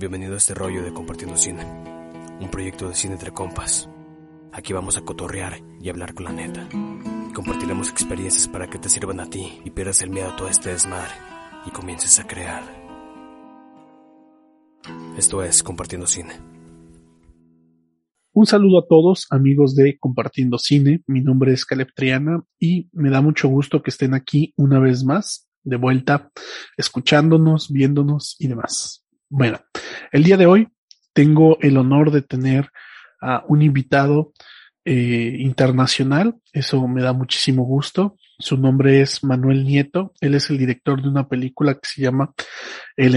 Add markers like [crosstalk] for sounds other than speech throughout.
Bienvenido a este rollo de Compartiendo Cine, un proyecto de cine entre compas. Aquí vamos a cotorrear y hablar con la neta. Compartiremos experiencias para que te sirvan a ti y pierdas el miedo a todo este desmadre y comiences a crear. Esto es Compartiendo Cine. Un saludo a todos, amigos de Compartiendo Cine. Mi nombre es Caleb Triana y me da mucho gusto que estén aquí una vez más, de vuelta, escuchándonos, viéndonos y demás. Bueno, el día de hoy tengo el honor de tener a un invitado eh, internacional. Eso me da muchísimo gusto. Su nombre es Manuel Nieto. Él es el director de una película que se llama El,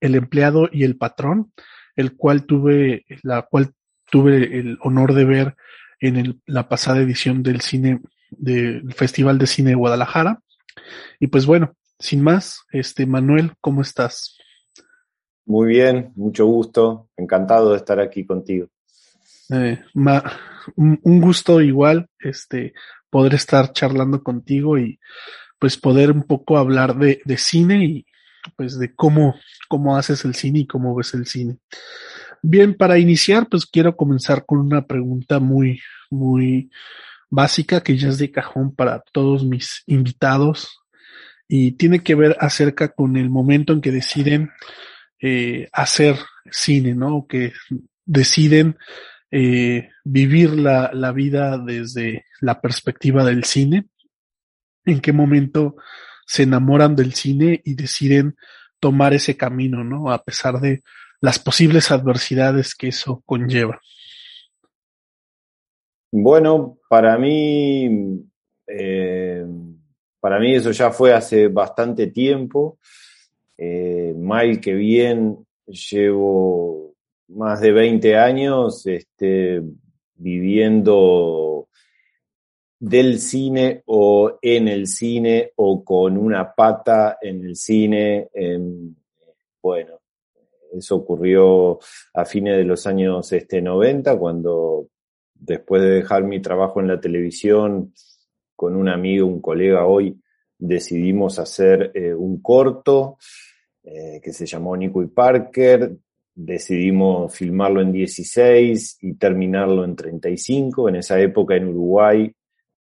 el empleado y el patrón, el cual tuve, la cual tuve el honor de ver en el, la pasada edición del cine, del Festival de Cine de Guadalajara. Y pues bueno, sin más, este Manuel, ¿cómo estás? Muy bien, mucho gusto, encantado de estar aquí contigo. Eh, un gusto igual, este, poder estar charlando contigo y pues poder un poco hablar de, de cine y pues de cómo, cómo haces el cine y cómo ves el cine. Bien, para iniciar, pues quiero comenzar con una pregunta muy, muy básica que ya es de cajón para todos mis invitados y tiene que ver acerca con el momento en que deciden eh, hacer cine, ¿no? Que deciden eh, vivir la, la vida desde la perspectiva del cine. En qué momento se enamoran del cine y deciden tomar ese camino, ¿no? A pesar de las posibles adversidades que eso conlleva. Bueno, para mí, eh, para mí eso ya fue hace bastante tiempo. Eh, mal que bien, llevo más de 20 años este, viviendo del cine o en el cine o con una pata en el cine. En, bueno, eso ocurrió a fines de los años este, 90, cuando después de dejar mi trabajo en la televisión, con un amigo, un colega hoy, decidimos hacer eh, un corto eh, que se llamó Nico y Parker. Decidimos filmarlo en 16 y terminarlo en 35. En esa época en Uruguay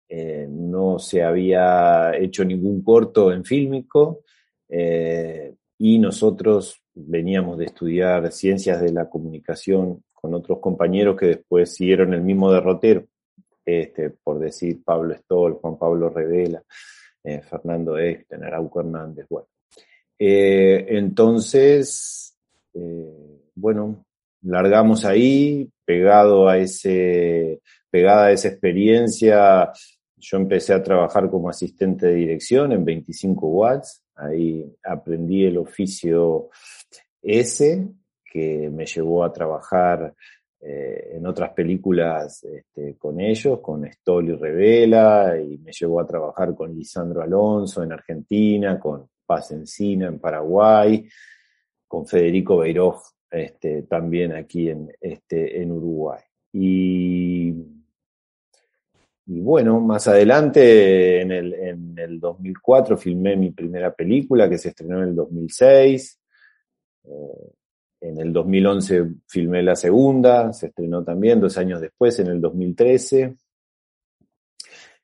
eh, no se había hecho ningún corto en fílmico y nosotros veníamos de estudiar ciencias de la comunicación con otros compañeros que después siguieron el mismo derrotero, este, por decir Pablo Stoll, Juan Pablo Revela, eh, Fernando Echten, Arauco Hernández, bueno. Eh, entonces, eh, bueno, largamos ahí, pegado a ese, pegada a esa experiencia, yo empecé a trabajar como asistente de dirección en 25 watts, ahí aprendí el oficio ese que me llevó a trabajar eh, en otras películas este, con ellos, con Stoll y Revela, y me llevó a trabajar con Lisandro Alonso en Argentina, con Paz Encina en Paraguay, con Federico Beiroj este, también aquí en, este, en Uruguay. Y, y bueno, más adelante, en el, en el 2004, filmé mi primera película que se estrenó en el 2006. Eh, en el 2011 filmé la segunda, se estrenó también dos años después, en el 2013.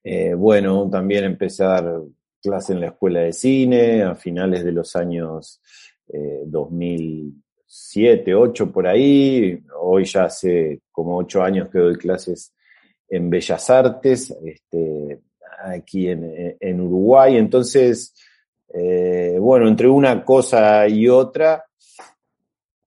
Eh, bueno, también dar clase en la escuela de cine a finales de los años eh, 2007, 2008 por ahí. Hoy ya hace como ocho años que doy clases en Bellas Artes, este, aquí en, en Uruguay. Entonces, eh, bueno, entre una cosa y otra,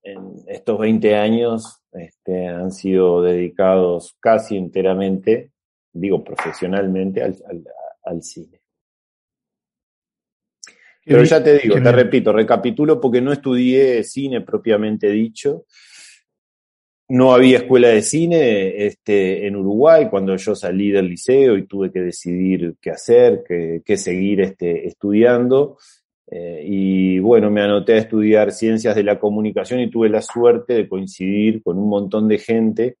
en estos 20 años este, han sido dedicados casi enteramente, digo profesionalmente, al, al, al cine. Pero ya te digo, te repito, recapitulo porque no estudié cine propiamente dicho. No había escuela de cine este, en Uruguay cuando yo salí del liceo y tuve que decidir qué hacer, qué, qué seguir este, estudiando. Eh, y bueno, me anoté a estudiar ciencias de la comunicación y tuve la suerte de coincidir con un montón de gente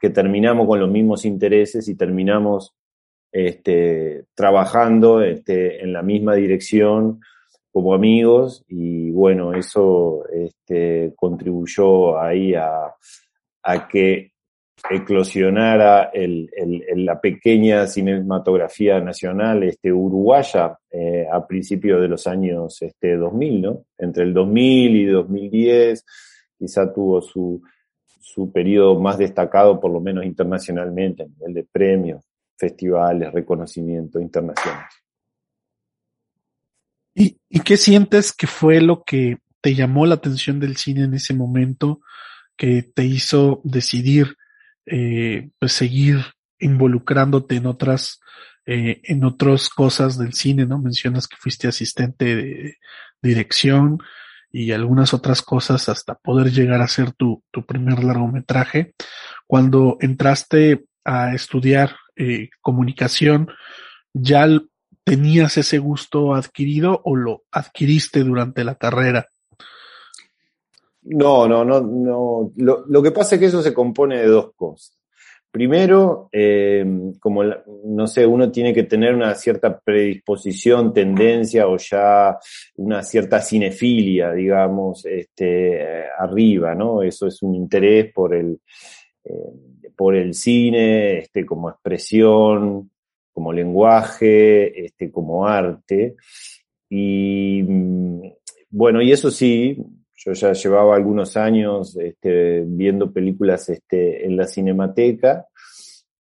que terminamos con los mismos intereses y terminamos este, trabajando este, en la misma dirección como amigos. Y bueno, eso este, contribuyó ahí a, a que eclosionara el, el, la pequeña cinematografía nacional este, uruguaya eh, a principios de los años este, 2000, ¿no? Entre el 2000 y 2010 quizá tuvo su, su periodo más destacado, por lo menos internacionalmente, a nivel de premios, festivales, reconocimiento internacional. ¿Y, ¿Y qué sientes que fue lo que te llamó la atención del cine en ese momento, que te hizo decidir eh, pues seguir involucrándote en otras, eh, en otras cosas del cine, ¿no? Mencionas que fuiste asistente de dirección y algunas otras cosas hasta poder llegar a ser tu, tu primer largometraje. Cuando entraste a estudiar eh, comunicación, ¿ya tenías ese gusto adquirido o lo adquiriste durante la carrera? No, no, no, no. Lo, que pasa es que eso se compone de dos cosas. Primero, eh, como, no sé, uno tiene que tener una cierta predisposición, tendencia o ya una cierta cinefilia, digamos, este, arriba, ¿no? Eso es un interés por el, eh, por el cine, este, como expresión, como lenguaje, este, como arte. Y mm, bueno, y eso sí, yo ya llevaba algunos años este, viendo películas este, en la cinemateca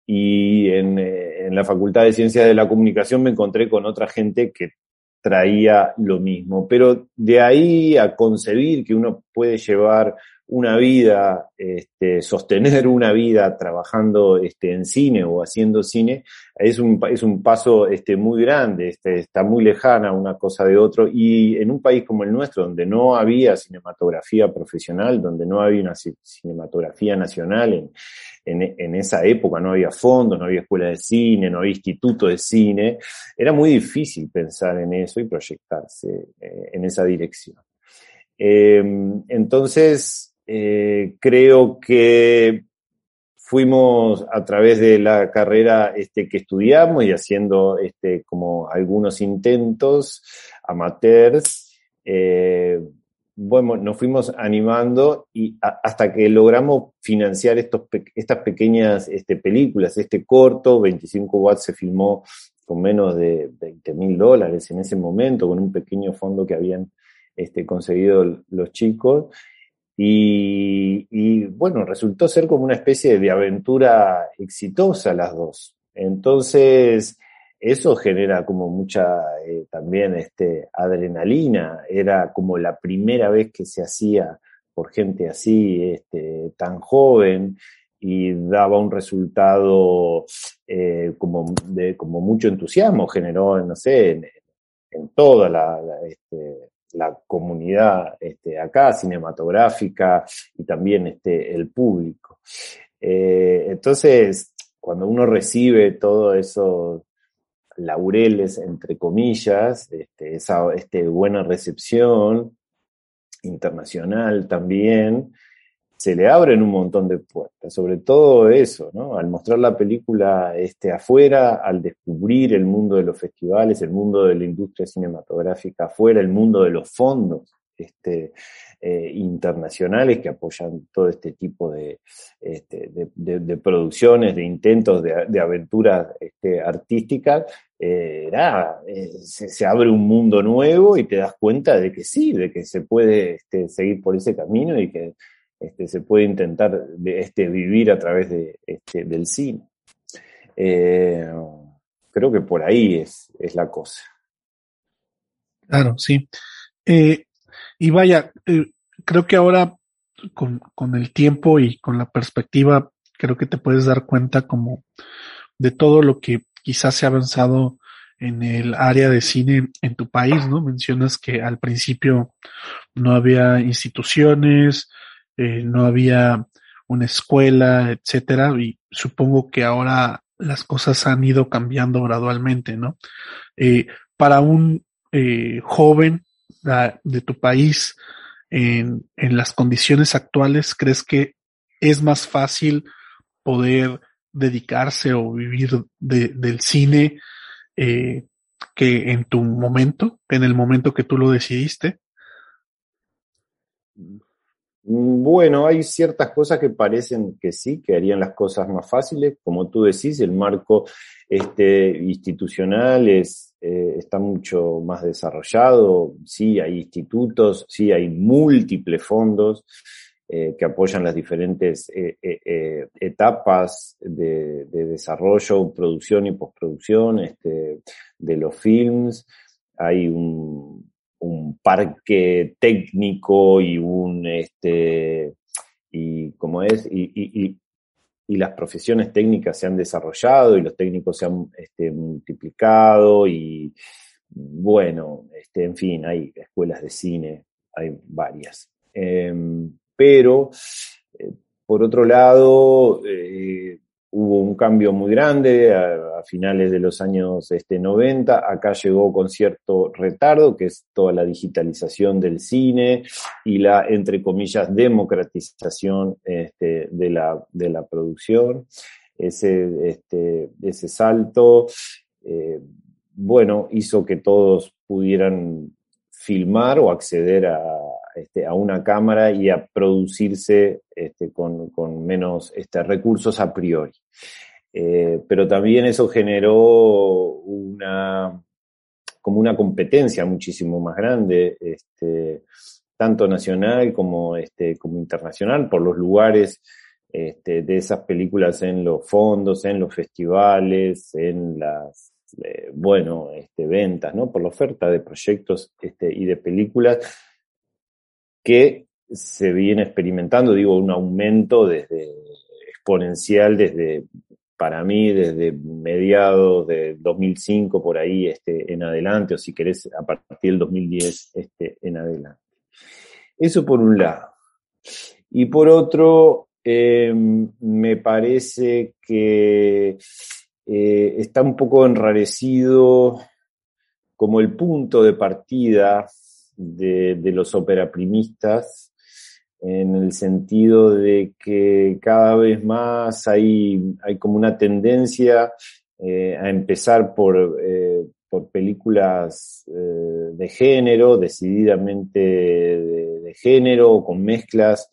y eh, en, la Facultad de Ciencias de la Comunicación me encontré con otra gente que traía lo mismo. Pero de ahí a concebir que uno puede llevar una vida, este, sostener una vida trabajando este, en cine o haciendo cine, es un, es un paso este, muy grande, este, está muy lejana una cosa de otro. Y en un país como el nuestro, donde no había cinematografía profesional, donde no había una cinematografía nacional en, en, en esa época, no había fondos, no había escuela de cine, no había instituto de cine, era muy difícil pensar en eso y proyectarse eh, en esa dirección. Eh, entonces, eh, creo que fuimos a través de la carrera este, que estudiamos y haciendo este, como algunos intentos amateurs, eh, bueno, nos fuimos animando y hasta que logramos financiar estos, estas pequeñas este, películas. Este corto, 25 watts, se filmó con menos de 20 mil dólares en ese momento, con un pequeño fondo que habían este, conseguido los chicos. Y, y, bueno, resultó ser como una especie de aventura exitosa las dos. Entonces, eso genera como mucha eh, también este, adrenalina. Era como la primera vez que se hacía por gente así, este, tan joven, y daba un resultado eh, como de como mucho entusiasmo, generó, no sé, en, en toda la, la este, la comunidad este, acá, cinematográfica y también este, el público. Eh, entonces, cuando uno recibe todos esos laureles, entre comillas, este, esa buena recepción internacional también, se le abren un montón de puertas, sobre todo eso, ¿no? Al mostrar la película este, afuera, al descubrir el mundo de los festivales, el mundo de la industria cinematográfica afuera, el mundo de los fondos este, eh, internacionales que apoyan todo este tipo de, este, de, producciones, de intentos de, aventuras este, artísticas, eh, eh, se, se, abre un mundo nuevo y te das cuenta de que sí, de que se puede este, seguir por ese camino y que este, se puede intentar este, vivir a través de, este, del cine. Eh, creo que por ahí es, es la cosa. Claro, sí. Eh, y vaya, eh, creo que ahora con, con el tiempo y con la perspectiva, creo que te puedes dar cuenta como de todo lo que quizás se ha avanzado en el área de cine en tu país, ¿no? Mencionas que al principio no había instituciones, eh, no había una escuela, etcétera, y supongo que ahora las cosas han ido cambiando gradualmente, ¿no? Eh, para un eh, joven uh, de tu país, en, en las condiciones actuales, ¿crees que es más fácil poder dedicarse o vivir de, del cine eh, que en tu momento, en el momento que tú lo decidiste? Bueno, hay ciertas cosas que parecen que sí, que harían las cosas más fáciles. Como tú decís, el marco este, institucional es, eh, está mucho más desarrollado. Sí, hay institutos, sí, hay múltiples fondos eh, que apoyan las diferentes eh, etapas de, de, desarrollo, producción y postproducción este, de los films. Hay un parque técnico y un, este, y como es, y, y, las profesiones técnicas se han desarrollado y los técnicos se han este, multiplicado y bueno, este, en fin, hay escuelas de cine, hay varias. Em, pero, eh, por otro lado, eh, hubo un cambio muy grande a, finales de los años este, 90. Acá llegó con cierto retardo, que es toda la digitalización del cine y la, entre comillas, democratización este, de, la, de la producción. Ese, este, ese salto, eh, bueno, hizo que todos pudieran filmar o acceder a, este, a una cámara y a producirse este, con, menos este, recursos a priori. Eh, pero también eso generó una, como una competencia muchísimo más grande, tanto nacional como, internacional, por los lugares de esas películas en los fondos, en los festivales, en las eh, bueno, ventas, ¿no? Por la oferta de proyectos y de películas que se viene experimentando, digo, un aumento desde exponencial desde, para mí, desde mediados de 2005 por ahí este, en adelante, o si querés, a partir del 2010 este, en adelante. Eso por un lado. Y por otro, em, me parece que eh, está un poco enrarecido como el punto de partida de, de los operaprimistas, en el sentido de que cada vez más hay, hay como una tendencia eh, a empezar por, eh, por películas eh, de género, decididamente de, de, género, con mezclas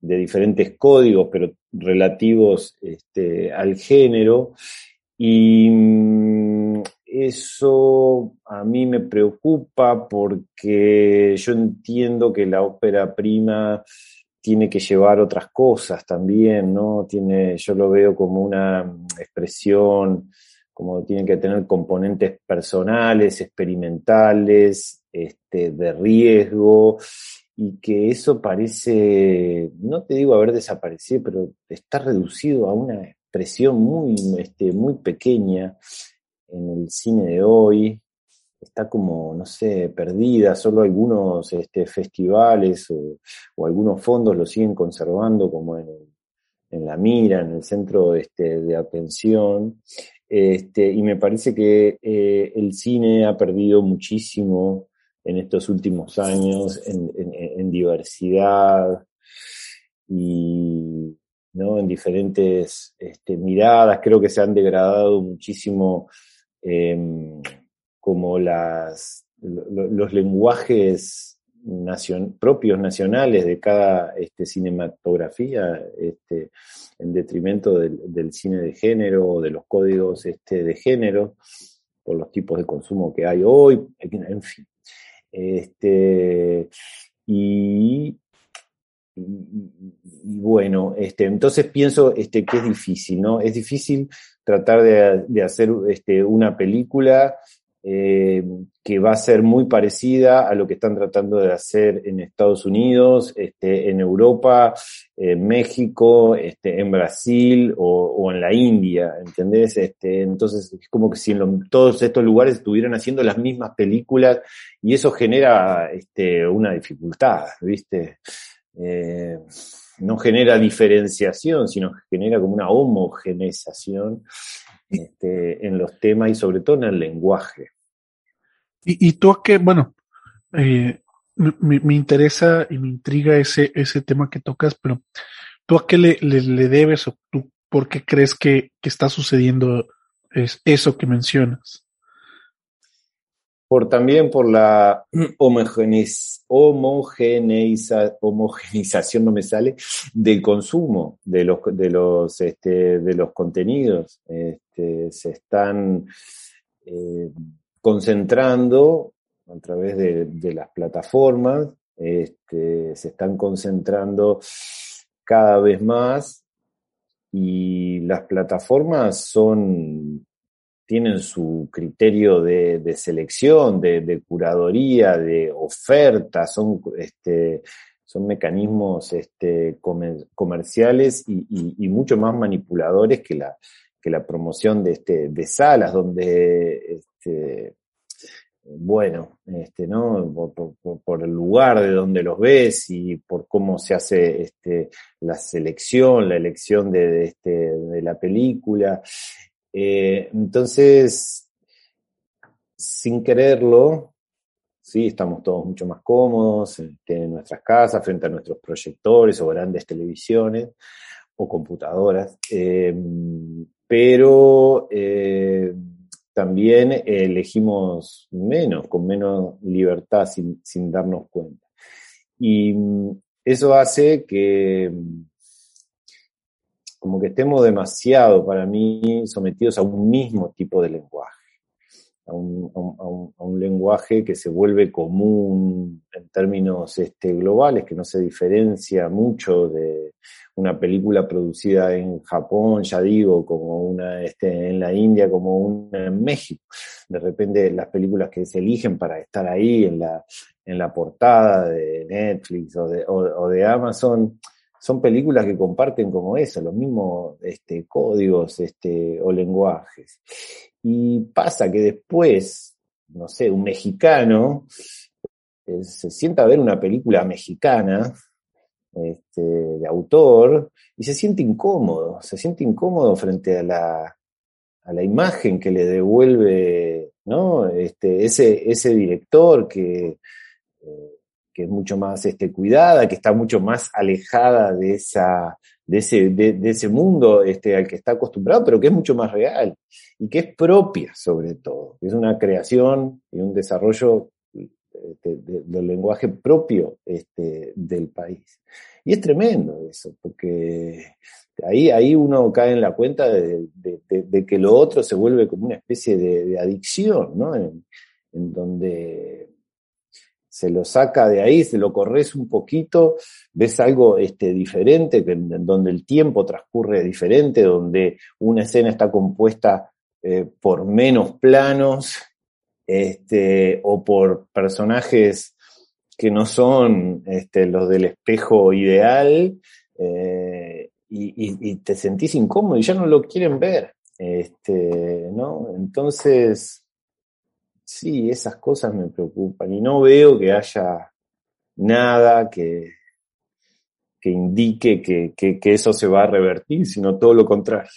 de diferentes códigos, pero relativos este, al género. Y mm, eso a mí me preocupa porque yo entiendo que la ópera prima tiene que llevar otras cosas también, ¿no? Tiene, yo lo veo como una expresión, como tiene que tener componentes personales, experimentales, este, de riesgo, y que eso parece, no te digo haber desaparecido, pero está reducido a una expresión muy, este, muy pequeña en el cine de hoy, está como, no sé, perdida, solo algunos este, festivales o, algunos fondos lo siguen conservando como en, en la mira, en el centro este, de atención. Este, y me parece que eh, el cine ha perdido muchísimo en estos últimos años en, diversidad y ¿no? en diferentes miradas. Creo que se han degradado muchísimo eh, como las, los lenguajes propios nacionales de cada este, cinematografía este, en detrimento del, del, cine de género o de los códigos este, de género por los tipos de consumo que hay hoy, en fin. Este, y, y, bueno, este, entonces pienso este, que es difícil, ¿no? Es difícil tratar de, de hacer este, una película eh, que va a ser muy parecida a lo que están tratando de hacer en Estados Unidos, este, en Europa, en México, este, en Brasil o, o, en la India, ¿entendés? Este, entonces es como que si en lo, todos estos lugares estuvieran haciendo las mismas películas y eso genera este, una dificultad, ¿viste? Eh, no genera diferenciación, sino genera como una homogeneización este, en los temas y sobre todo en el lenguaje. ¿Y, y tú a qué, bueno, eh, me, me, interesa y me intriga ese, ese tema que tocas, pero tú a qué le, le, le debes o tú por qué crees que, que está sucediendo es, eso que mencionas? Por también por la homogeneiz, homogeneiza, homogenización, no me sale, del consumo de los, de los, este, de los contenidos. Este, se están eh, concentrando a través de, de las plataformas, este, se están concentrando cada vez más y las plataformas son tienen su criterio de, selección, de, curadoría, de oferta, son, este, son mecanismos este, comerciales y, mucho más manipuladores que la, que la promoción de, este, de salas, donde, este, bueno, este, ¿no? Por, el lugar de donde los ves y por cómo se hace este, la selección, la elección de, este, de la película. Eh, entonces, sin quererlo, sí, estamos todos mucho más cómodos este, en nuestras casas, frente a nuestros proyectores o grandes televisiones o computadoras, eh, pero eh, también elegimos menos, con menos libertad, sin, sin darnos cuenta. Y eso hace que como que estemos demasiado, para mí, sometidos a un mismo tipo de lenguaje, a un, lenguaje que se vuelve común en términos este, globales, que no se diferencia mucho de una película producida en Japón, ya digo, como una este, en la India, como una en México. De repente las películas que se eligen para estar ahí en la, en la portada de Netflix o de, o de Amazon, son películas que comparten como eso, los mismos este, códigos este, o lenguajes. Y pasa que después, no sé, un mexicano eh, se sienta a ver una película mexicana este, de autor y se siente incómodo, se siente incómodo frente a la, a la imagen que le devuelve ¿no? este, ese, ese director que... Eh, que es mucho más este, cuidada, que está mucho más alejada de, esa, de, ese, de, ese mundo este, al que está acostumbrado, pero que es mucho más real y que es propia sobre todo. Es una creación y un desarrollo este, del lenguaje propio este, del país. Y es tremendo eso, porque ahí, ahí uno cae en la cuenta de, que lo otro se vuelve como una especie de, adicción, ¿no? en donde se lo saca de ahí, se lo corres un poquito, ves algo este, diferente, que, donde el tiempo transcurre diferente, donde una escena está compuesta eh, por menos planos este, o por personajes que no son este, los del espejo ideal eh, y, y, te sentís incómodo y ya no lo quieren ver. Este, ¿no? Entonces, sí, esas cosas me preocupan y no veo que haya nada que, que indique que, que, eso se va a revertir, sino todo lo contrario.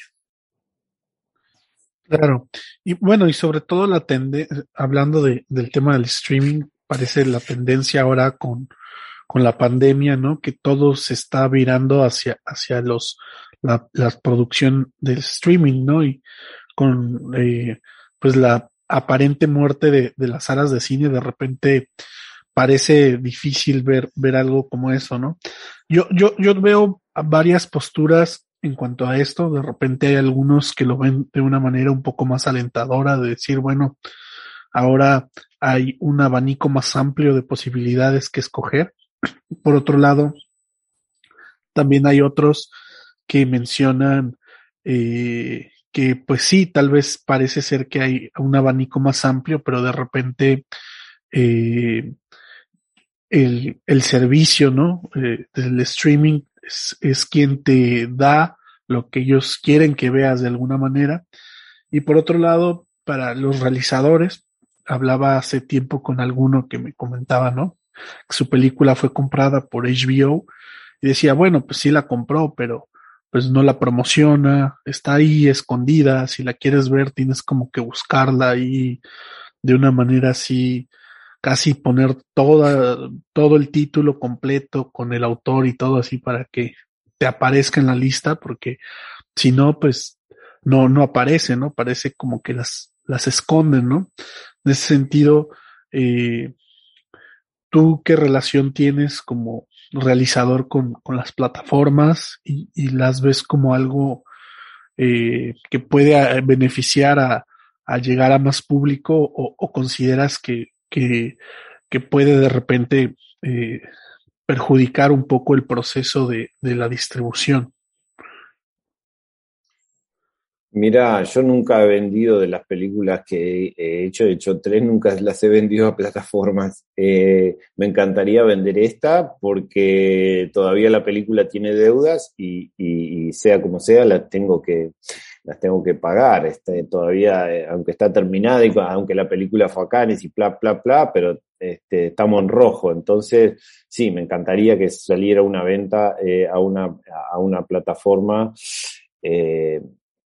Claro, y bueno, y sobre todo la tendencia, hablando de, del tema del streaming, parece la tendencia ahora con, con la pandemia, ¿no? Que todo se está virando hacia, hacia los, la, la producción del streaming, ¿no? Y con, eh, pues la aparente muerte de, de las salas de cine, de repente parece difícil ver, ver algo como eso, ¿no? Yo, yo, yo veo varias posturas en cuanto a esto. De repente hay algunos que lo ven de una manera un poco más alentadora, de decir, bueno, ahora hay un abanico más amplio de posibilidades que escoger. Por otro lado, también hay otros que mencionan eh, que pues sí, tal vez parece ser que hay un abanico más amplio, pero de repente eh, el, el, servicio, ¿no? Eh, del streaming es, es, quien te da lo que ellos quieren que veas de alguna manera. Y por otro lado, para los realizadores, hablaba hace tiempo con alguno que me comentaba, ¿no? Que su película fue comprada por HBO y decía, bueno, pues sí la compró, pero pues no la promociona, está ahí escondida, si la quieres ver tienes como que buscarla ahí de una manera así, casi poner toda, todo el título completo con el autor y todo así para que te aparezca en la lista, porque si no, pues no, no aparece, ¿no? Parece como que las, las esconden, ¿no? En ese sentido, Eh, ¿Tú qué relación tienes como realizador con, con las plataformas y, las ves como algo eh, que puede eh, beneficiar a, a, llegar a más público o, consideras que, que, que, puede de repente eh, perjudicar un poco el proceso de, de la distribución? Mira, yo nunca he vendido de las películas que he hecho, he hecho tres, nunca las he vendido a plataformas. Eh, me encantaría vender esta porque todavía la película tiene deudas y, sea como sea, las tengo que, las tengo que pagar. Este, todavía, eh, aunque está terminada y aunque la película fue acá, y bla, bla, bla, pero este, estamos en rojo. Entonces, sí, me encantaría que saliera una venta eh, a, una, a una plataforma.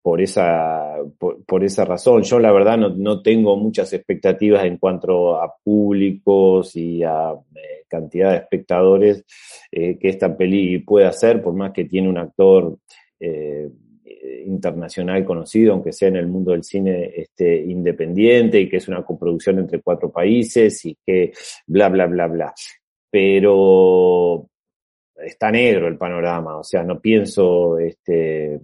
Por esa, por, esa razón. Yo la verdad no, no, tengo muchas expectativas en cuanto a públicos y a eh, cantidad de espectadores eh, que esta peli puede hacer, por más que tiene un actor eh, internacional conocido, aunque sea en el mundo del cine este, independiente y que es una coproducción entre cuatro países y que bla, bla, bla, bla. Pero está negro el panorama, o sea, no pienso este,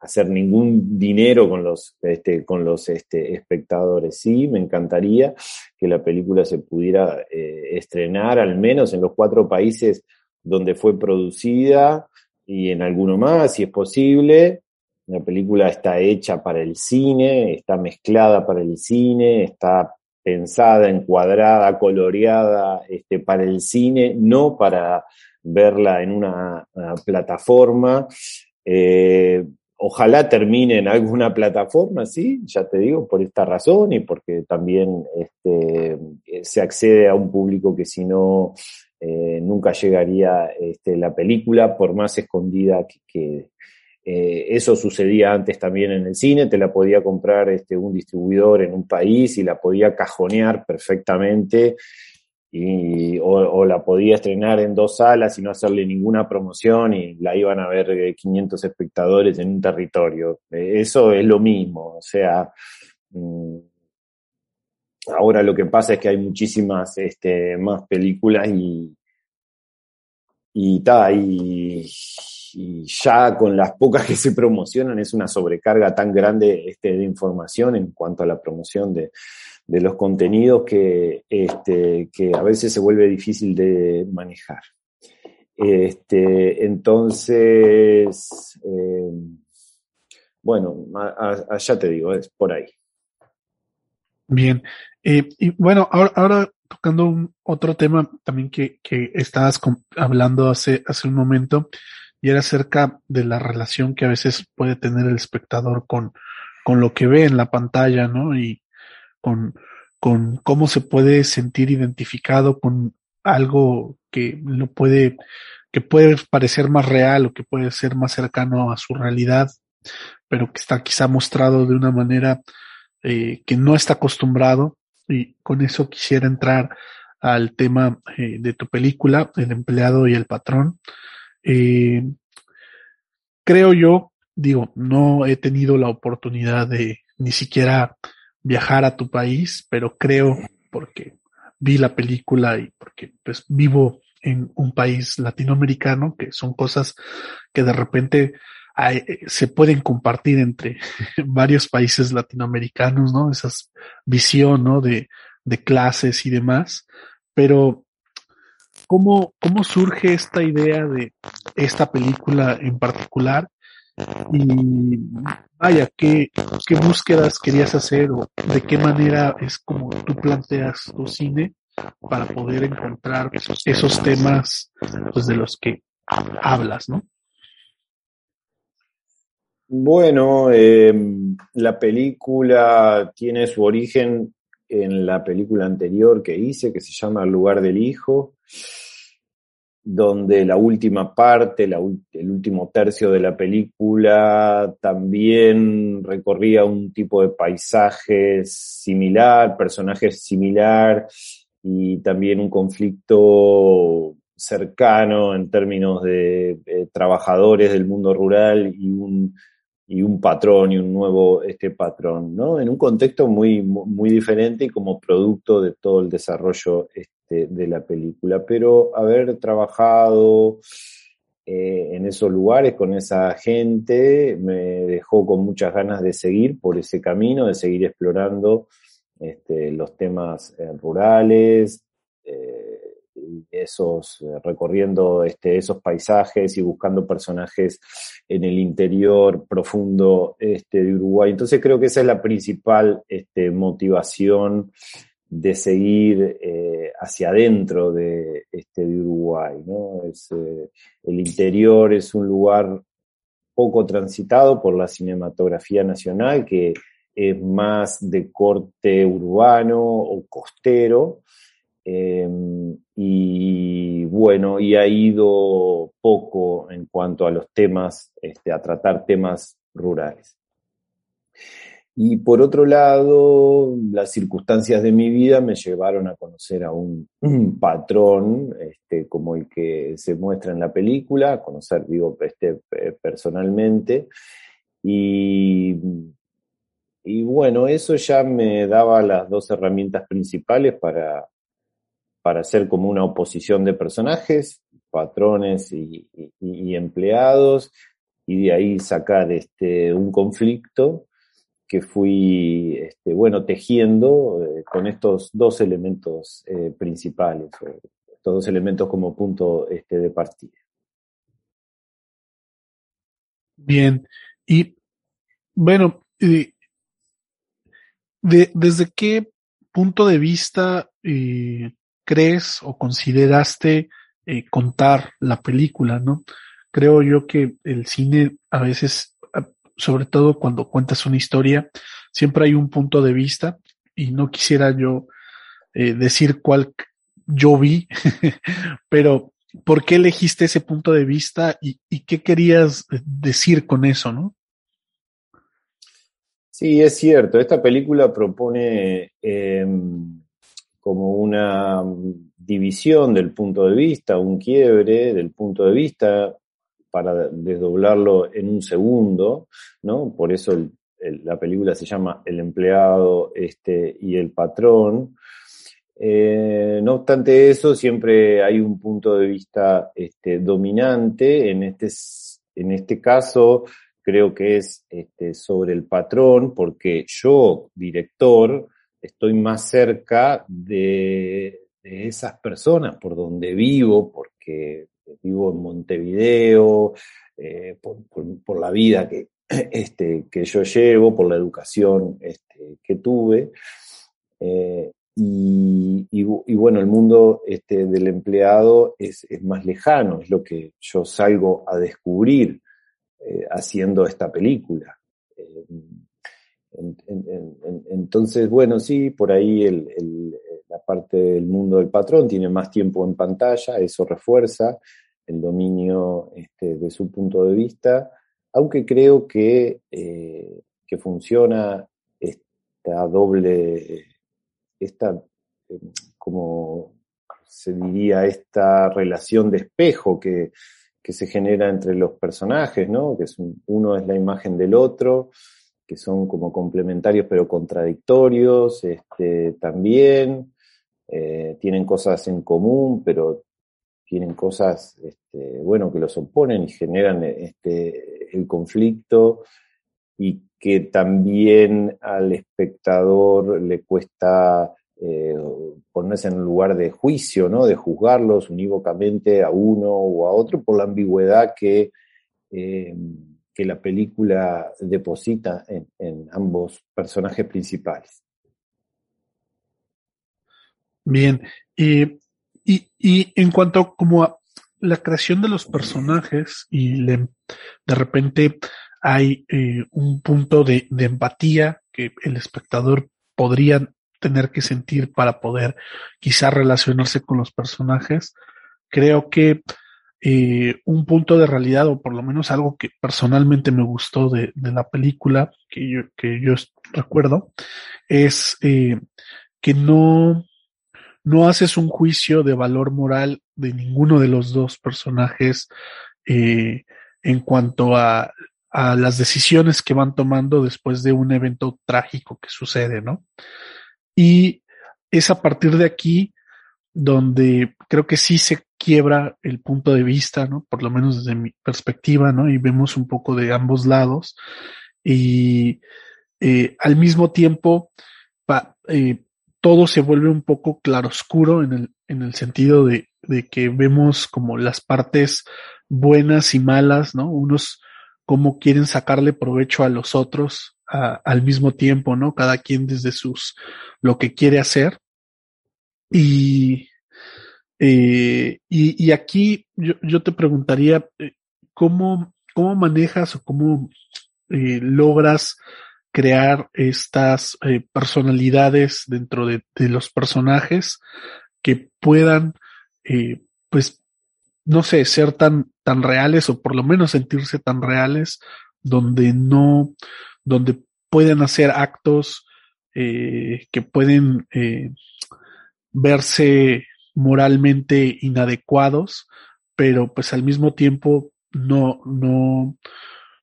hacer ningún dinero con los, este, con los este, espectadores. Sí, me encantaría que la película se pudiera eh, estrenar al menos en los cuatro países donde fue producida y en alguno más, si es posible. La película está hecha para el cine, está mezclada para el cine, está pensada, encuadrada, coloreada este, para el cine, no para verla en una, plataforma. Eh, ojalá termine en alguna plataforma, sí, ya te digo, por esta razón y porque también este, se accede a un público que si no eh, nunca llegaría este, la película, por más escondida que, que eh, eso sucedía antes también en el cine, te la podía comprar este, un distribuidor en un país y la podía cajonear perfectamente y, o, o, la podía estrenar en dos salas y no hacerle ninguna promoción y la iban a ver 500 espectadores en un territorio. Eso es lo mismo, o sea, mmm, ahora lo que pasa es que hay muchísimas este, más películas y, y, ta, y, y, ya con las pocas que se promocionan es una sobrecarga tan grande este, de información en cuanto a la promoción de, de los contenidos que, este, que a veces se vuelve difícil de manejar. Este, entonces, eh, bueno, allá te digo, es por ahí. Bien, eh, y bueno, ahora, ahora tocando un, otro tema también que, que estabas hablando hace, hace un momento, y era acerca de la relación que a veces puede tener el espectador con, con lo que ve en la pantalla, ¿no? Y, con, con cómo se puede sentir identificado con algo que lo puede, que puede parecer más real o que puede ser más cercano a su realidad, pero que está quizá mostrado de una manera eh, que no está acostumbrado. Y con eso quisiera entrar al tema eh, de tu película, El empleado y el patrón. Eh, creo yo, digo, no he tenido la oportunidad de ni siquiera viajar a tu país, pero creo, porque vi la película y porque pues vivo en un país latinoamericano, que son cosas que de repente se pueden compartir entre [laughs] varios países latinoamericanos, ¿no? Esa visión, ¿no? De, de clases y demás. Pero, ¿cómo, ¿cómo surge esta idea de esta película en particular? Y vaya, ¿qué, qué búsquedas querías hacer o de qué manera es como tú planteas tu cine para poder encontrar esos temas pues, de los que hablas, ¿no? Bueno, eh, la película tiene su origen en la película anterior que hice, que se llama El lugar del hijo donde la última parte, la, el último tercio de la película también recorría un tipo de paisaje similar, personajes similar y también un conflicto cercano en términos de, trabajadores del mundo rural y un, y un patrón y un nuevo este patrón, ¿no? En un contexto muy, muy diferente y como producto de todo el desarrollo este, de la película. Pero haber trabajado eh, en esos lugares con esa gente me dejó con muchas ganas de seguir por ese camino, de seguir explorando este, los temas eh, rurales, eh, esos, recorriendo este, esos paisajes y buscando personajes en el interior profundo de Uruguay. Entonces creo que esa es la principal motivación de seguir eh, hacia adentro de, este, de Uruguay. ¿no? Es, eh, el interior es un lugar poco transitado por la cinematografía nacional, que es más de corte urbano o costero, Em, y bueno, y ha ido poco en cuanto a los temas, este, a tratar temas rurales. Y por otro lado, las circunstancias de mi vida me llevaron a conocer a un, [clears throat] patrón este, como el que se muestra en la película, a conocer, digo, este, personalmente. Y, y bueno, eso ya me daba las dos herramientas principales para, para hacer como una oposición de personajes, patrones y, empleados, y de ahí sacar este, un conflicto que fui, este, bueno, tejiendo eh, con estos dos elementos eh, principales, estos dos elementos como punto este, de partida. Bien, y bueno, ¿desde qué punto de vista eh, crees o consideraste contar la película, ¿no? Creo yo que el cine a veces, sobre todo cuando cuentas una historia, siempre hay un punto de vista y no quisiera yo eh, decir cuál yo vi, [laughs] pero ¿por qué elegiste ese punto de vista y, qué querías decir con eso, no? Sí, es cierto. Esta película propone em, como una división del punto de vista, un quiebre del punto de vista para desdoblarlo en un segundo, ¿no? Por eso la película se llama El empleado este, y el patrón. Eh, no obstante eso, siempre hay un punto de vista este, dominante. En este, en este caso, creo que es este, sobre el patrón, porque yo, director, estoy más cerca de, esas personas por donde vivo, porque vivo en Montevideo, eh, por, la vida que, [clears throat] este, que yo llevo, por la educación este, que tuve. Eh, y, bueno, el mundo este, del empleado es, más lejano, es lo que yo salgo a descubrir eh, haciendo esta película. Entonces, bueno, sí, por ahí la parte del mundo del patrón tiene más tiempo en pantalla, eso refuerza el dominio este, de su punto de vista, aunque creo que, eh, que funciona esta doble, esta, como se diría, esta relación de espejo que, que se genera entre los personajes, ¿no? Que es uno es la imagen del otro, que son como complementarios pero contradictorios este, también, eh, tienen cosas en común, pero tienen cosas, este, bueno, que los oponen y generan este, el conflicto y que también al espectador le cuesta eh, ponerse en un lugar de juicio, ¿no? De juzgarlos unívocamente a uno o a otro por la ambigüedad que eh, que la película deposita en, ambos personajes principales. Bien, y, en cuanto como a la creación de los personajes y de repente hay eh, un punto de, de, empatía que el espectador podría tener que sentir para poder quizá relacionarse con los personajes. Creo que eh, un punto de realidad, o por lo menos algo que personalmente me gustó de, la película, que yo, que yo recuerdo, es eh, que no, no haces un juicio de valor moral de ninguno de los dos personajes eh, en cuanto a a las decisiones que van tomando después de un evento trágico que sucede, ¿no? Y es a partir de aquí donde creo que sí se quiebra el punto de vista, ¿no? Por lo menos desde mi perspectiva, ¿no? Y vemos un poco de ambos lados. Y eh, al mismo tiempo, eh, todo se vuelve un poco claroscuro en el, en el sentido de, de que vemos como las partes buenas y malas, ¿no? Unos cómo quieren sacarle provecho a los otros al mismo tiempo, ¿no? Cada quien desde sus, lo que quiere hacer. Y, eh, y, aquí yo, te preguntaría, eh, ¿cómo, cómo manejas o cómo eh, logras crear estas personalidades dentro de, de, los personajes que puedan, pues, no sé, ser tan, tan reales o por lo menos sentirse tan reales donde no, donde pueden hacer actos que pueden verse moralmente inadecuados, pero pues al mismo tiempo no, no,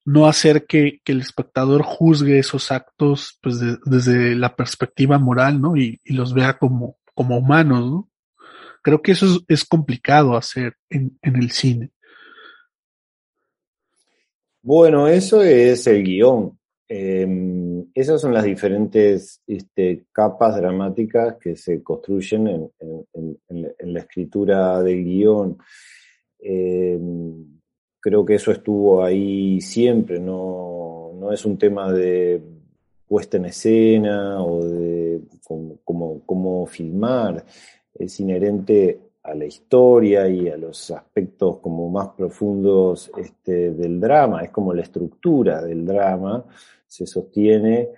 no hacer que, que el espectador juzgue esos actos pues de, desde la perspectiva moral, ¿no? Y, y, los vea como, como humanos, ¿no? Creo que eso es, complicado hacer en, en, el cine. Bueno, eso es el guion. Eh, esas son las diferentes este, capas dramáticas que se construyen en, la escritura del guion. Eh, creo que eso estuvo ahí siempre, no, no es un tema de puesta en escena o de cómo, cómo, filmar, es inherente a la historia y a los aspectos como más profundos este, del drama, es como la estructura del drama se sostiene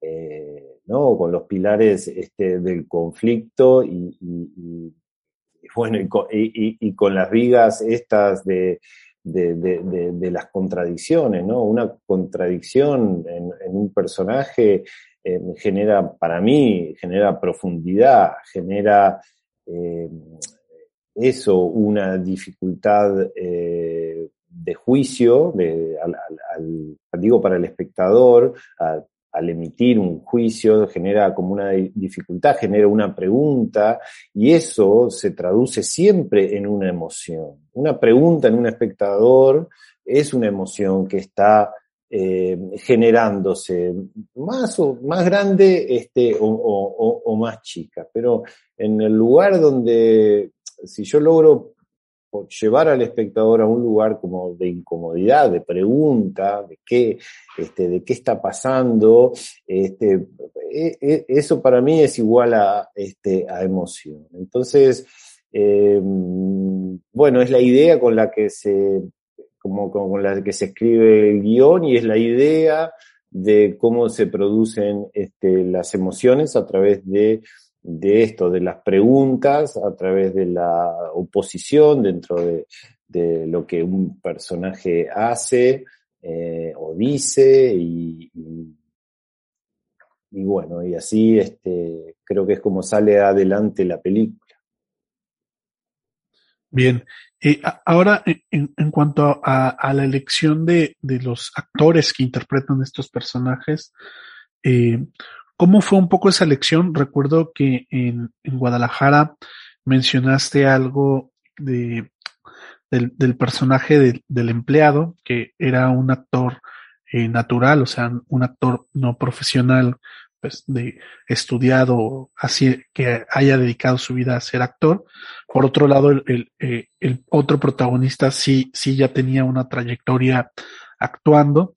eh, ¿no? con los pilares este, del conflicto y, y, y bueno, y, con las vigas estas de, de, de, de, las contradicciones, ¿no? Una contradicción en, en un personaje eh, genera, para mí, genera profundidad, genera eh, eso, una dificultad eh, de juicio, de, al, al, digo para el espectador, al emitir un juicio genera como una dificultad, genera una pregunta y eso se traduce siempre en una emoción. Una pregunta en un espectador es una emoción que está eh, generándose más o más grande este, o más chica, pero en el lugar donde si yo logro llevar al espectador a un lugar como de incomodidad, de pregunta, de qué, este, de qué está pasando, este, e, e, eso para mí es igual a, este, a emoción. Entonces, eh, bueno, es la idea con la que se, como, con la que se escribe el guion y es la idea de cómo se producen este, las emociones a través de de esto, de las preguntas a través de la oposición dentro de, de lo que un personaje hace eh, o dice y, y, bueno, y así este, creo que es como sale adelante la película. Bien, eh, ahora en, cuanto a, a, la elección de, de los actores que interpretan estos personajes, eh, ¿Cómo fue un poco esa elección? Recuerdo que en, Guadalajara mencionaste algo de, del, personaje de, del empleado, que era un actor eh, natural, o sea, un actor no profesional, pues de estudiado, así que haya dedicado su vida a ser actor. Por otro lado, eh, el otro protagonista sí, sí ya tenía una trayectoria actuando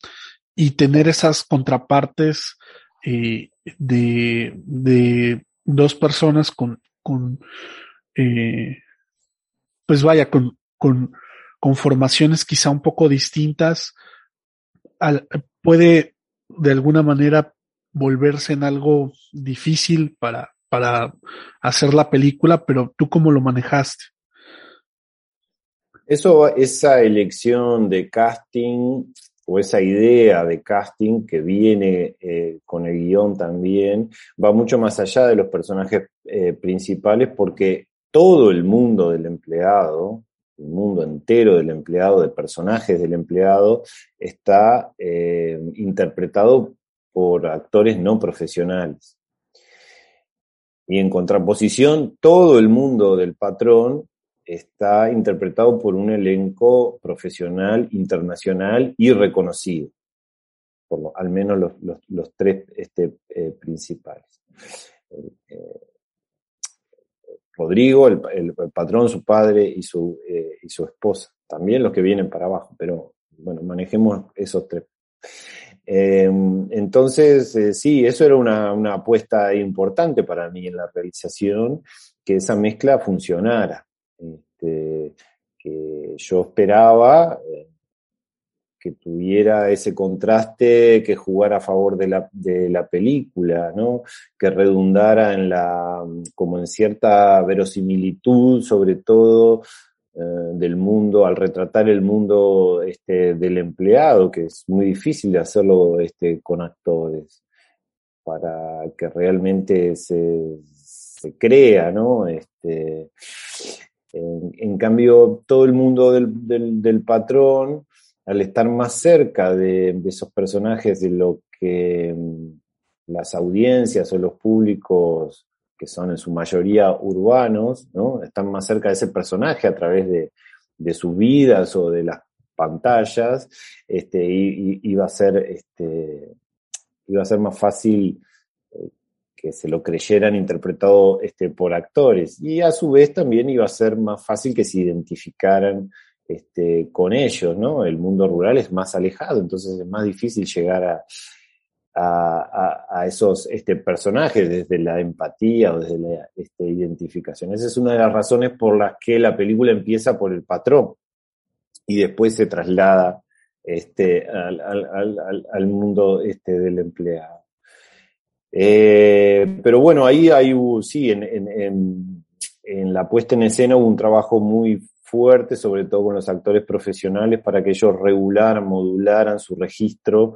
y tener esas contrapartes eh, de, de dos personas con, con eh, pues vaya, con, con, formaciones quizá un poco distintas, puede de alguna manera volverse en algo difícil para, para hacer la película, pero tú cómo lo manejaste? Eso, esa elección de casting o esa idea de casting que viene eh, con el guion también, va mucho más allá de los personajes eh, principales porque todo el mundo del empleado el mundo entero del empleado, de personajes del empleado, está eh, interpretado por actores no profesionales. Y en contraposición, todo el mundo del patrón está interpretado por un elenco profesional, internacional y reconocido, por al menos los, tres este, eh, principales. Eh, Rodrigo, el, patrón, su padre y su, eh, y su esposa, también los que vienen para abajo, pero bueno, manejemos esos tres. entonces, sí, eso era una, una apuesta importante para mí en la realización, que esa mezcla funcionara este, que yo esperaba eh, que tuviera ese contraste, que jugara a favor de la, de la película, ¿no? que redundara en la, como en cierta verosimilitud, sobre todo eh, del mundo, al retratar el mundo este, del empleado, que es muy difícil de hacerlo este, con actores, para que realmente se, se crea, ¿no? Este, en, cambio, todo el mundo del, patrón, al estar más cerca de, esos personajes, de lo que mm, las audiencias o los públicos, que son en su mayoría urbanos, ¿no? están más cerca de ese personaje a través de, sus vidas o de las pantallas, este, iba a ser, este, iba a ser más fácil que se lo creyeran interpretado este, por actores. Y a su vez también iba a ser más fácil que se identificaran este, con ellos, ¿no? El mundo rural es más alejado, entonces es más difícil llegar a, a, esos este, personajes desde la empatía o desde la este, identificación. Esa es una de las razones por las que la película empieza por el patrón y después se traslada este, al, al, al mundo este, del empleado. Eh, pero bueno, ahí hay, sí, en, en, en, la puesta en escena hubo un trabajo muy fuerte, sobre todo con los actores profesionales, para que ellos regularan, modularan su registro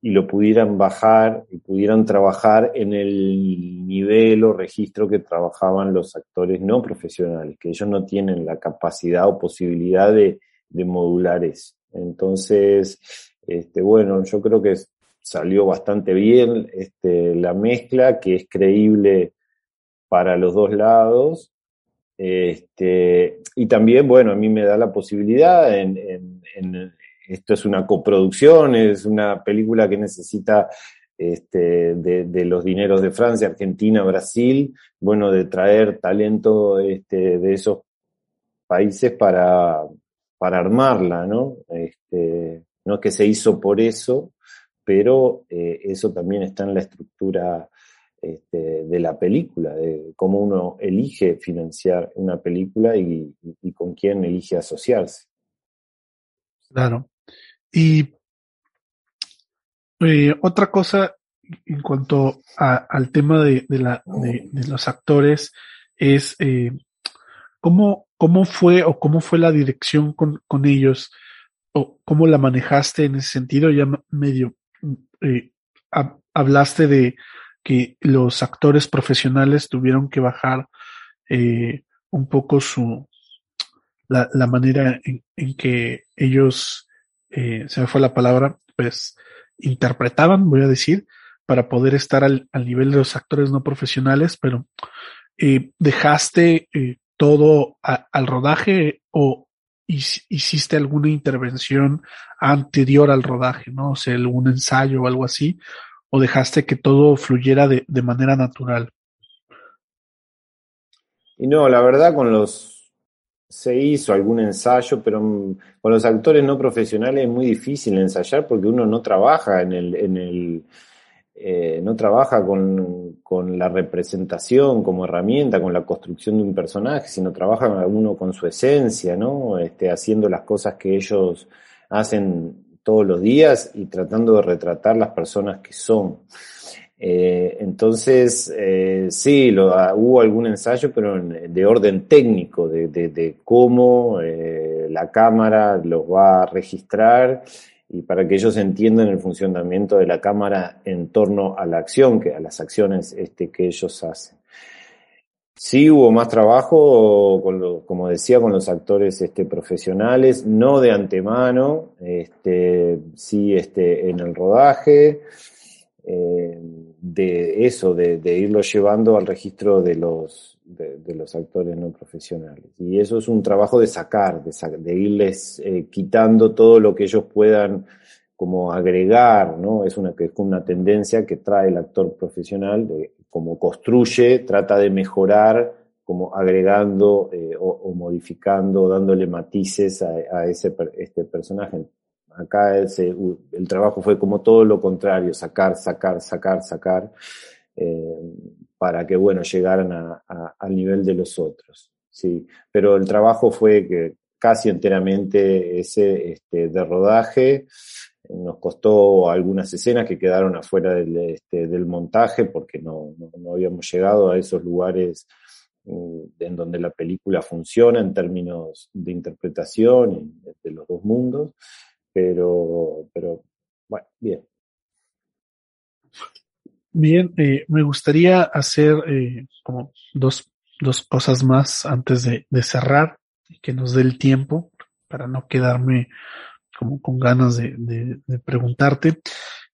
y lo pudieran bajar y pudieran trabajar en el nivel o registro que trabajaban los actores no profesionales, que ellos no tienen la capacidad o posibilidad de, de modular eso. Entonces, este, bueno, yo creo que salió bastante bien este, la mezcla, que es creíble para los dos lados. Este, y también, bueno, a mí me da la posibilidad, esto es una coproducción, es una película que necesita este, de, los dineros de Francia, Argentina, Brasil, bueno, de traer talento de esos países para, para armarla, ¿no? No que se hizo por eso, pero eh, eso también está en la estructura este, de la película, de cómo uno elige financiar una película y, con quién elige asociarse. Claro. Y eh, otra cosa en cuanto al tema de, los actores es eh, ¿cómo, cómo fue o cómo fue la dirección con, con ellos o cómo la manejaste en ese sentido ya medio eh, hablaste de que los actores profesionales tuvieron que bajar eh, un poco su la, manera en, que ellos eh, se me fue la palabra pues interpretaban voy a decir para poder estar al, nivel de los actores no profesionales pero dejaste todo al rodaje o hiciste alguna intervención anterior al rodaje, ¿no? O sea, algún ensayo o algo así, o dejaste que todo fluyera de, de manera natural. Y no, la verdad con los se hizo algún ensayo, pero con los actores no profesionales es muy difícil ensayar porque uno no trabaja en el, en el eh, no trabaja con, con, la representación como herramienta, con la construcción de un personaje, sino trabaja uno con su esencia, ¿no? Este, haciendo las cosas que ellos hacen todos los días y tratando de retratar las personas que son. Eh, entonces, eh, sí, lo, ah, hubo algún ensayo, pero de orden técnico, de, de, de cómo la cámara los va a registrar y para que ellos entiendan el funcionamiento de la cámara en torno a la acción, que a las acciones este, que ellos hacen. Sí hubo más trabajo, con como decía, con los actores este, profesionales, no de antemano, este, sí este, en el rodaje, eh, de eso, de, irlo llevando al registro de los, de, los actores no profesionales. Y eso es un trabajo de sacar, de, irles eh, quitando todo lo que ellos puedan como agregar, ¿no? Es una, es una tendencia que trae el actor profesional, de, como construye, trata de mejorar, como agregando eh, o, modificando, dándole matices a, ese este personaje. Acá el trabajo fue como todo lo contrario, sacar, sacar, sacar, sacar, eh, para que, bueno, llegaran al nivel de los otros. Sí, pero el trabajo fue que casi enteramente ese este, de rodaje, nos costó algunas escenas que quedaron afuera del, este, del montaje porque no, no, habíamos llegado a esos lugares mm, en donde la película funciona en términos de interpretación de los dos mundos, pero, pero bueno, bien. Bien, eh, me gustaría hacer eh, como dos, dos cosas más antes de, cerrar y que nos dé el tiempo para no quedarme como con ganas de, de, preguntarte.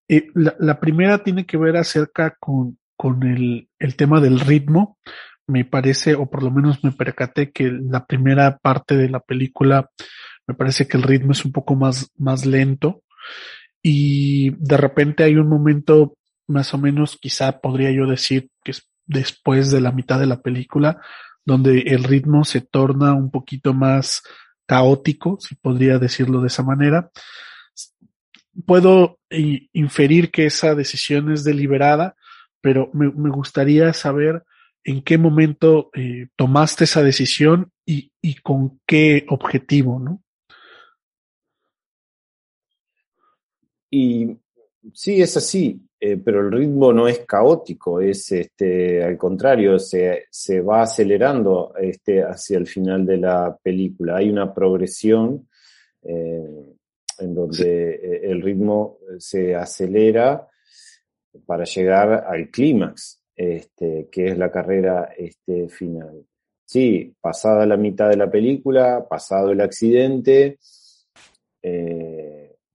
Eh, la, la, primera tiene que ver acerca con, con el, el tema del ritmo. Me parece, o por lo menos me percaté que la primera parte de la película me parece que el ritmo es un poco más, más lento y de repente hay un momento más o menos, quizá podría yo decir que es después de la mitad de la película, donde el ritmo se torna un poquito más caótico, si podría decirlo de esa manera. Puedo inferir que esa decisión es deliberada, pero me, gustaría saber en qué momento eh, tomaste esa decisión y, y, con qué objetivo, ¿no? Y sí, es así. Eh, pero el ritmo no es caótico, es este, al contrario, se, se, va acelerando este, hacia el final de la película. Hay una progresión eh, en donde eh, el ritmo se acelera para llegar al clímax, este, que es la carrera este, final. Sí, pasada la mitad de la película, pasado el accidente,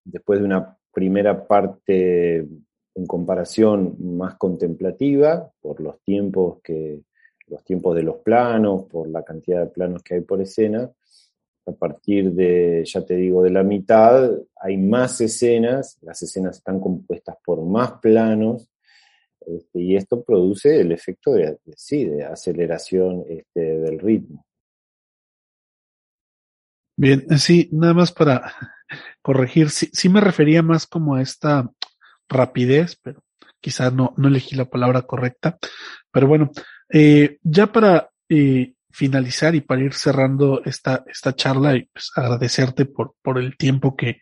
después de una primera parte en comparación más contemplativa por los tiempos que los tiempos de los planos, por la cantidad de planos que hay por escena. A partir de, ya te digo, de la mitad hay más escenas, las escenas están compuestas por más planos, este, y esto produce el efecto de, sí, de aceleración este, del ritmo. Bien, sí, nada más para corregir, sí, sí me refería más como a esta rapidez, pero quizás no, no elegí la palabra correcta. Pero bueno, eh, ya para eh, finalizar y para ir cerrando esta, esta charla y pues agradecerte por, por el tiempo que,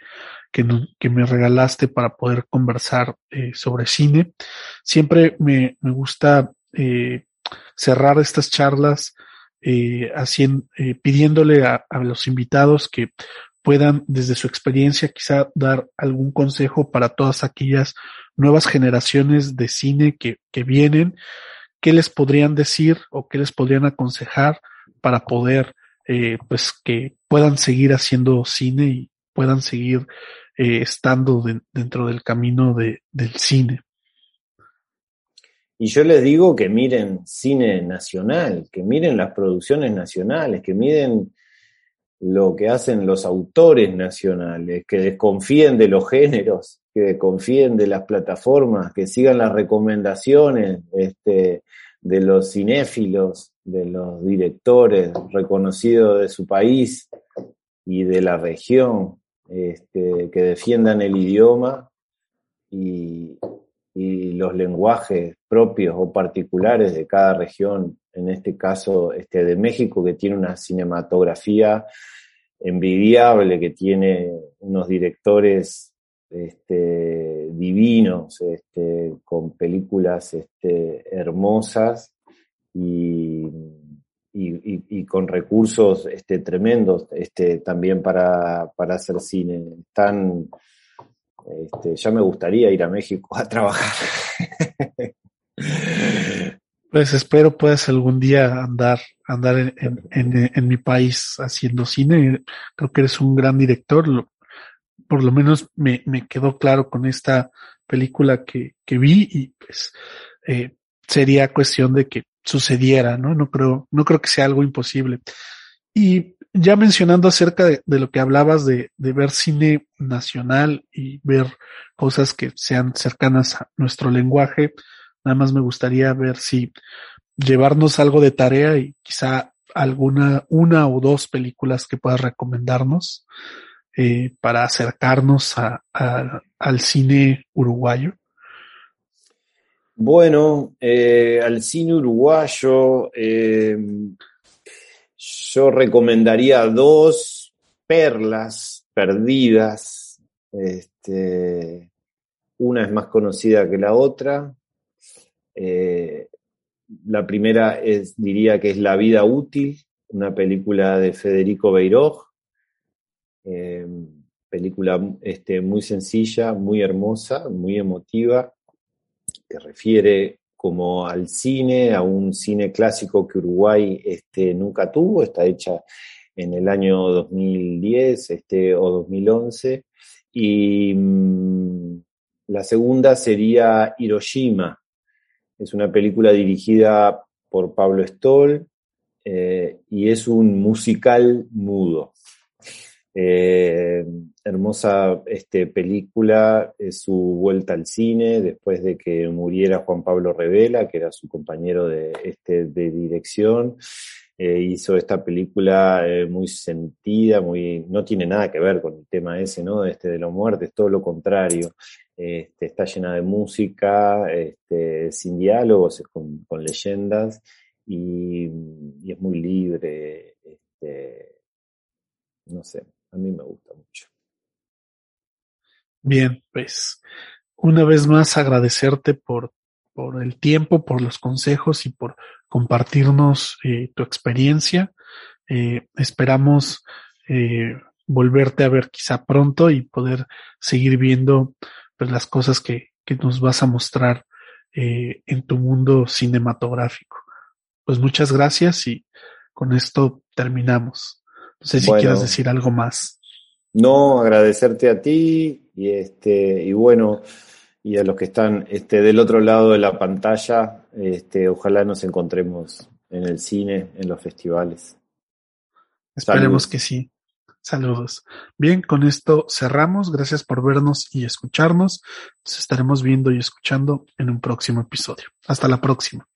que, que me regalaste para poder conversar eh, sobre cine. Siempre me, me gusta eh, cerrar estas charlas eh, haciendo, eh, pidiéndole a, a, los invitados que puedan desde su experiencia quizá dar algún consejo para todas aquellas nuevas generaciones de cine que, que vienen, qué les podrían decir o qué les podrían aconsejar para poder eh, pues que puedan seguir haciendo cine y puedan seguir eh, estando dentro del camino de, del cine. Y yo les digo que miren cine nacional, que miren las producciones nacionales, que miren lo que hacen los autores nacionales, que desconfíen de los géneros, que desconfíen de las plataformas, que sigan las recomendaciones este, de los cinéfilos, de los directores reconocidos de su país y de la región, este, que defiendan el idioma y, y los lenguajes propios o particulares de cada región, en este caso este de México, que tiene una cinematografía envidiable, que tiene unos directores este, divinos, este, con películas hermosas y, con recursos tremendos también para, para hacer cine. Tan, este, ya me gustaría ir a México a trabajar. Pues espero puedas algún día andar, andar en, en, mi país haciendo cine. Creo que eres un gran director. Por lo menos me, me quedó claro con esta película que, que vi y pues eh, sería cuestión de que sucediera, ¿no? No creo, no creo que sea algo imposible. Y ya mencionando acerca de, lo que hablabas de, ver cine nacional y ver cosas que sean cercanas a nuestro lenguaje, nada más me gustaría ver si llevarnos algo de tarea y quizá alguna, una o dos películas que puedas recomendarnos eh, para acercarnos a, al cine uruguayo. Bueno, eh, al cine uruguayo, eh, yo recomendaría dos perlas perdidas. Este, una es más conocida que la otra. Eh, la primera es, diría que es La vida útil, una película de Federico Beiroj. Eh, película este, muy sencilla, muy hermosa, muy emotiva, que refiere como al cine, a un cine clásico que Uruguay este, nunca tuvo, está hecha en el año 2010 este, o 2011. Y mmm, la segunda sería Hiroshima. Es una película dirigida por Pablo Stoll eh, y es un musical mudo. Eh, hermosa este, película, es su vuelta al cine después de que muriera Juan Pablo Revela, que era su compañero de, este, de dirección. Eh, hizo esta película eh, muy sentida, muy, no tiene nada que ver con el tema ese, ¿no? Este, de la muerte, es todo lo contrario. Este, está llena de música, este, sin diálogos, con, con leyendas y, y, es muy libre. Este, no sé, a mí me gusta mucho. Bien, pues una vez más agradecerte por, por el tiempo, por los consejos y por compartirnos eh, tu experiencia. Eh, esperamos eh, volverte a ver quizá pronto y poder seguir viendo pues, las cosas que, que nos vas a mostrar eh, en tu mundo cinematográfico. Pues muchas gracias y con esto terminamos. No sé si bueno, quieras decir algo más. No, agradecerte a ti y este, y bueno, y a los que están este, del otro lado de la pantalla, este, ojalá nos encontremos en el cine, en los festivales. Esperemos Saludos. que sí. Saludos. Bien, con esto cerramos. Gracias por vernos y escucharnos. Nos estaremos viendo y escuchando en un próximo episodio. Hasta la próxima.